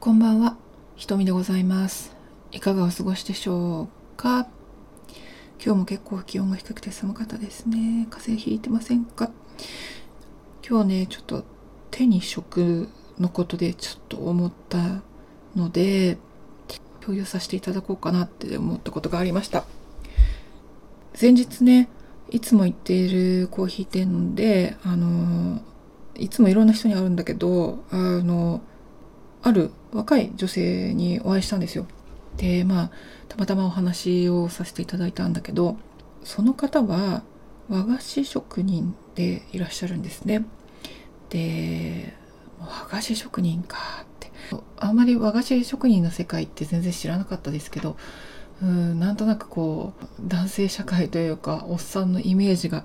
こんばんは、ひとみでございます。いかがお過ごしでしょうか？今日も結構気温が低くて寒かったですね。風邪ひいてませんか？今日ね、ちょっと手に職のことでちょっと思ったので、共有させていただこうかなって思ったことがありました。前日ね、いつも行っているコーヒー店で、あの、いつもいろんな人に会うんだけど、あの、ある若い女性にお会いしたんですよ。でまあたまたまお話をさせていただいたんだけどその方は和菓子職人でいらっしゃるんですね。で和菓子職人かってあんまり和菓子職人の世界って全然知らなかったですけどうんなんとなくこう男性社会というかおっさんのイメージが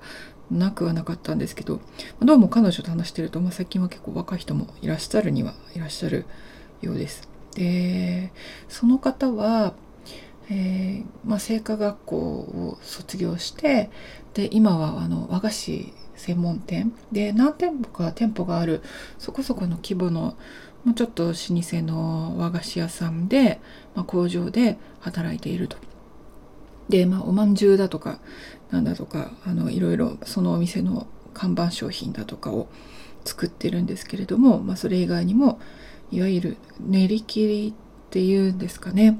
なくはなかったんですけどどうも彼女と話してると、まあ、最近は結構若い人もいらっしゃるにはいらっしゃるようです。でその方は、えーまあ、製菓学校を卒業してで今はあの和菓子専門店で何店舗か店舗があるそこそこの規模のもうちょっと老舗の和菓子屋さんで、まあ、工場で働いていると。で、まあ、おまんじゅうだとかなんだとかあのいろいろそのお店の看板商品だとかを作ってるんですけれども、まあ、それ以外にもいわゆる練り切りっていうんですかね、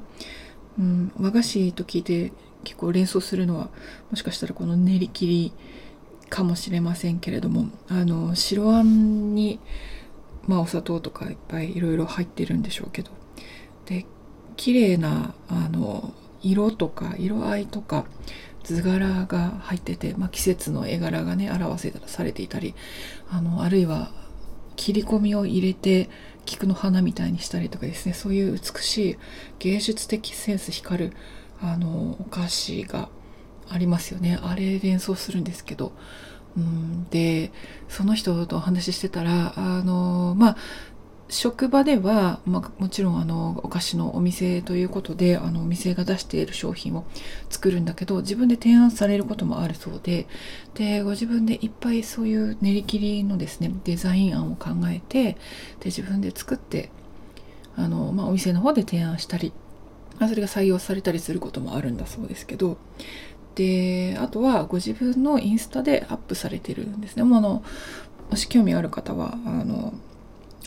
うん、和菓子と聞いて結構連想するのはもしかしたらこの練り切りかもしれませんけれどもあの白あんに、まあ、お砂糖とかいっぱいいろいろ入ってるんでしょうけど。で綺麗なあの色とか色合いとか図柄が入ってて、まあ、季節の絵柄がね表せされていたりあのあるいは切り込みを入れて菊の花みたいにしたりとかですね。そういう美しい芸術的センス光るあのお菓子がありますよね。あれ連想するんですけど、うん、でその人とお話ししてたらあのまあ職場では、まあ、もちろんあのお菓子のお店ということであのお店が出している商品を作るんだけど自分で提案されることもあるそうででご自分でいっぱいそういう練り切りのですねデザイン案を考えてで自分で作ってあの、まあ、お店の方で提案したり、まあ、それが採用されたりすることもあるんだそうですけどであとはご自分のインスタでアップされてるんですね。もうあのもし興味ある方はあの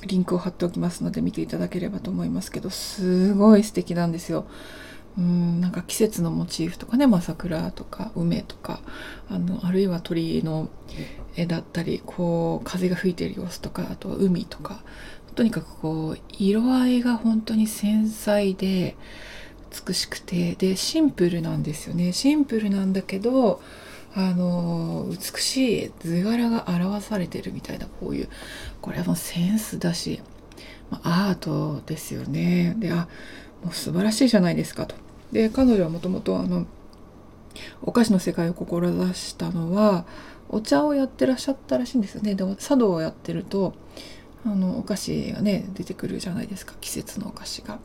リンクを貼っておきますので見ていただければと思いますけどすごい素敵なんですよ。うんなんか季節のモチーフとかね、まあ、桜とか梅とかあのあるいは鳥の絵だったりこう風が吹いている様子とかあとは海とかとにかくこう色合いが本当に繊細で美しくてでシンプルなんですよねシンプルなんだけどあの美しい図柄が表されてるみたいなこういうこれはもうセンスだし、まあ、アートですよね。であもう素晴らしいじゃないですかと。で彼女はもともとあのお菓子の世界を志したのはお茶をやってらっしゃったらしいんですよね。で茶道をやってるとあのお菓子がね出てくるじゃないですか。季節のお菓子が。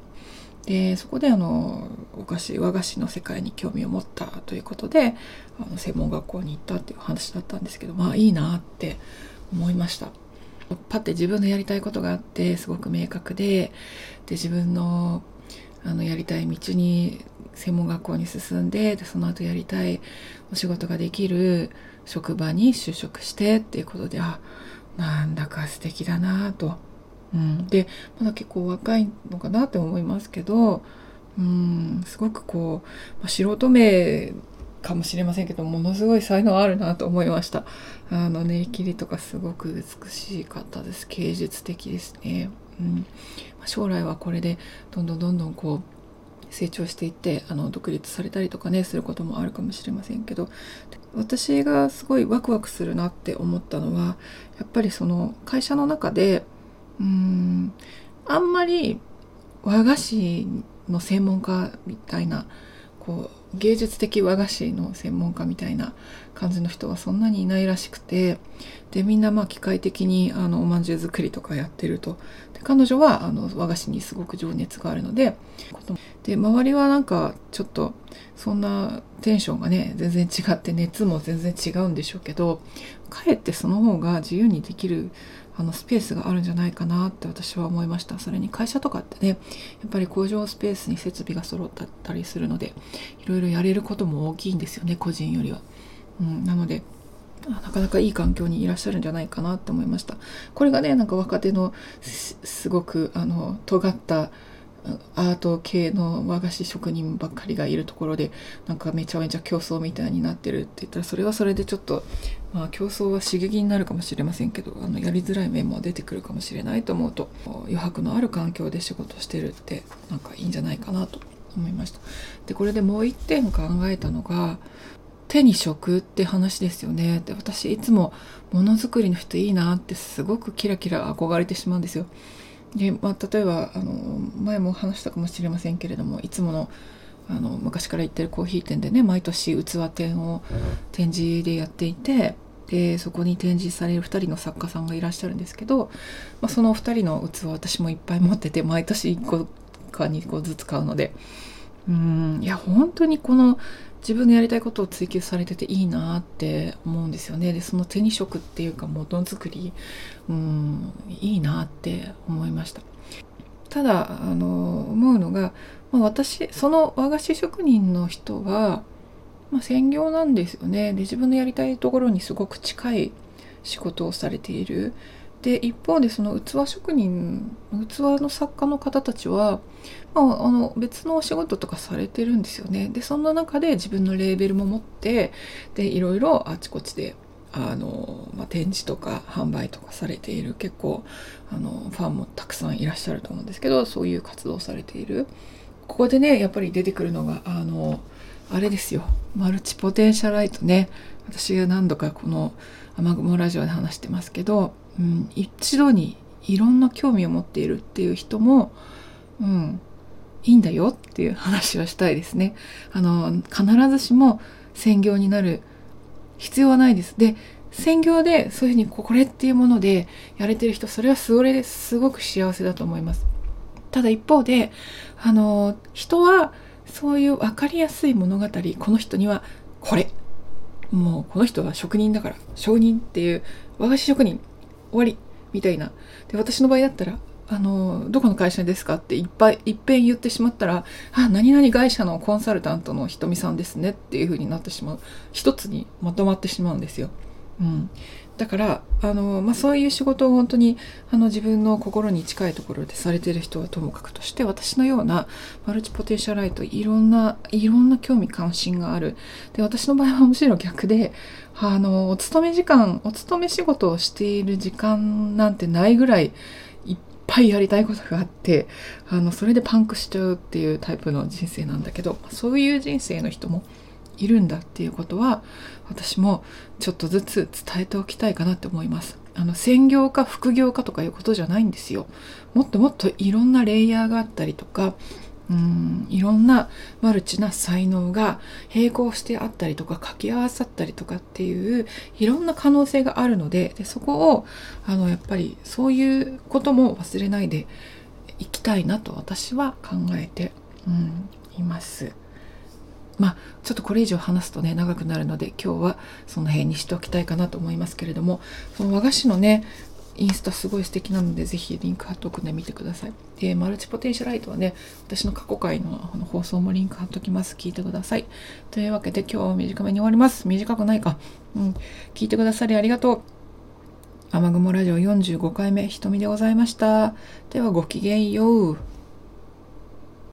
でそこであのお菓子和菓子の世界に興味を持ったということであの専門学校に行ったっていう話だったんですけどまあいいなって思いましたパッて自分のやりたいことがあってすごく明確でで自分のあのやりたい道に専門学校に進んででその後やりたいお仕事ができる職場に就職してっていうことであなんだか素敵だなと。うん、でまだ結構若いのかなって思いますけど、うん、すごくこう、まあ、素人目かもしれませんけどものすごい才能あるなと思いました。あの練り切りとかすごく美しかったです。芸術的ですね、うん。ま、将来はこれでどんどんどんどんこう成長していってあの独立されたりとかねすることもあるかもしれませんけど。私がすごいワクワクするなって思ったのはやっぱりその会社の中でうん。あんまり和菓子の専門家みたいなこう芸術的和菓子の専門家みたいな感じの人はそんなにいないらしくてでみんなまあ機械的にあのおまんじゅう作りとかやってると。で彼女はあの和菓子にすごく情熱があるのでで周りはなんかちょっとそんなテンションがね全然違って熱も全然違うんでしょうけどかえってその方が自由にできるあのスペースがあるんじゃないかなって私は思いました。それに会社とかってねやっぱり工場スペースに設備が揃ったりするのでいろいろやれることも大きいんですよね個人よりは、うん、なのでなかなかいい環境にいらっしゃるんじゃないかなって思いました。これがねなんか若手のすごくあの尖ったアート系の和菓子職人ばっかりがいるところでなんかめちゃめちゃ競争みたいになってるって言ったらそれはそれでちょっとまあ競争は刺激になるかもしれませんけどあのやりづらい面も出てくるかもしれないと思うと余白のある環境で仕事してるってなんかいいんじゃないかなと思いました。でこれでもう一点考えたのが手に職って話ですよね。で私いつもものづくりの人いいなってすごくキラキラ憧れてしまうんですよ。で、まあ、例えばあの前も話したかもしれませんけれどもいつものあの昔から行ってるコーヒー店でね毎年器店を展示でやっていてでそこに展示される2人の作家さんがいらっしゃるんですけど、まあ、その2人の器私もいっぱい持ってて毎年1個か2個ずつ買うのでうんいや本当にこの自分のやりたいことを追求されてていいなって思うんですよね。でその手に職っていうかものづくりうんいいって思いました。ただあの思うのが、まあ、私その和菓子職人の人は、まあ、専業なんですよね。で自分のやりたいところにすごく近い仕事をされている。で一方でその器職人器の作家の方たちは、まあ、あの別のお仕事とかされてるんですよね。でそんな中で自分のレーベルも持ってでいろいろあちこちであの、まあ、展示とか販売とかされている結構あのファンもたくさんいらっしゃると思うんですけどそういう活動されている。ここでねやっぱり出てくるのがあのあれですよ。マルチポテンシャライトね。私が何度かこの雨雲ラジオで話してますけどうん、一度にいろんな興味を持っているっていう人も、うん、いいんだよっていう話はしたいですね。あの、必ずしも専業になる必要はないです。で、専業でそういうふうにこれっていうものでやれてる人、それはそれですごく幸せだと思います。ただ一方で、あの、人はそういう分かりやすい物語、この人にはこれ。もうこの人は職人だから、商人っていう和菓子職人終わりみたいな。で、私の場合だったら、あの、どこの会社ですかっていっぱい、いっぺん言ってしまったら、あ、何々会社のコンサルタントのひとみさんですねっていう風になってしまう。一つにまとまってしまうんですよ。うん。だからあの、まあ、そういう仕事を本当にあの自分の心に近いところでされてる人はともかくとして私のようなマルチポテンシャライトいろんないろんな興味関心があるで私の場合はむしろ逆であのお勤め時間お勤め仕事をしている時間なんてないぐらいぱいやりたいことがあってあのそれでパンクしちゃうっていうタイプの人生なんだけどそういう人生の人もいるんだっていうことは私もちょっとずつ伝えておきたいかなって思います。あの専業か副業かとかいうことじゃないんですよ。もっともっといろんなレイヤーがあったりとかうんいろんなマルチな才能が並行してあったりとか掛け合わさったりとかっていういろんな可能性があるのででそこをあのやっぱりそういうことも忘れないでいきたいなと私は考えて、うん、います。まあちょっとこれ以上話すとね長くなるので今日はその辺にしておきたいかなと思いますけれどもその和菓子のねインスタすごい素敵なのでぜひリンク貼っとくんで見てください。で、マルチポテンシャライトはね、私の過去回のの放送もリンク貼っときます。聞いてください。というわけで今日は短めに終わります。短くないか。うん。聞いてくださりありがとう。雨雲ラジオ45回目、瞳でございました。ではごきげんよう。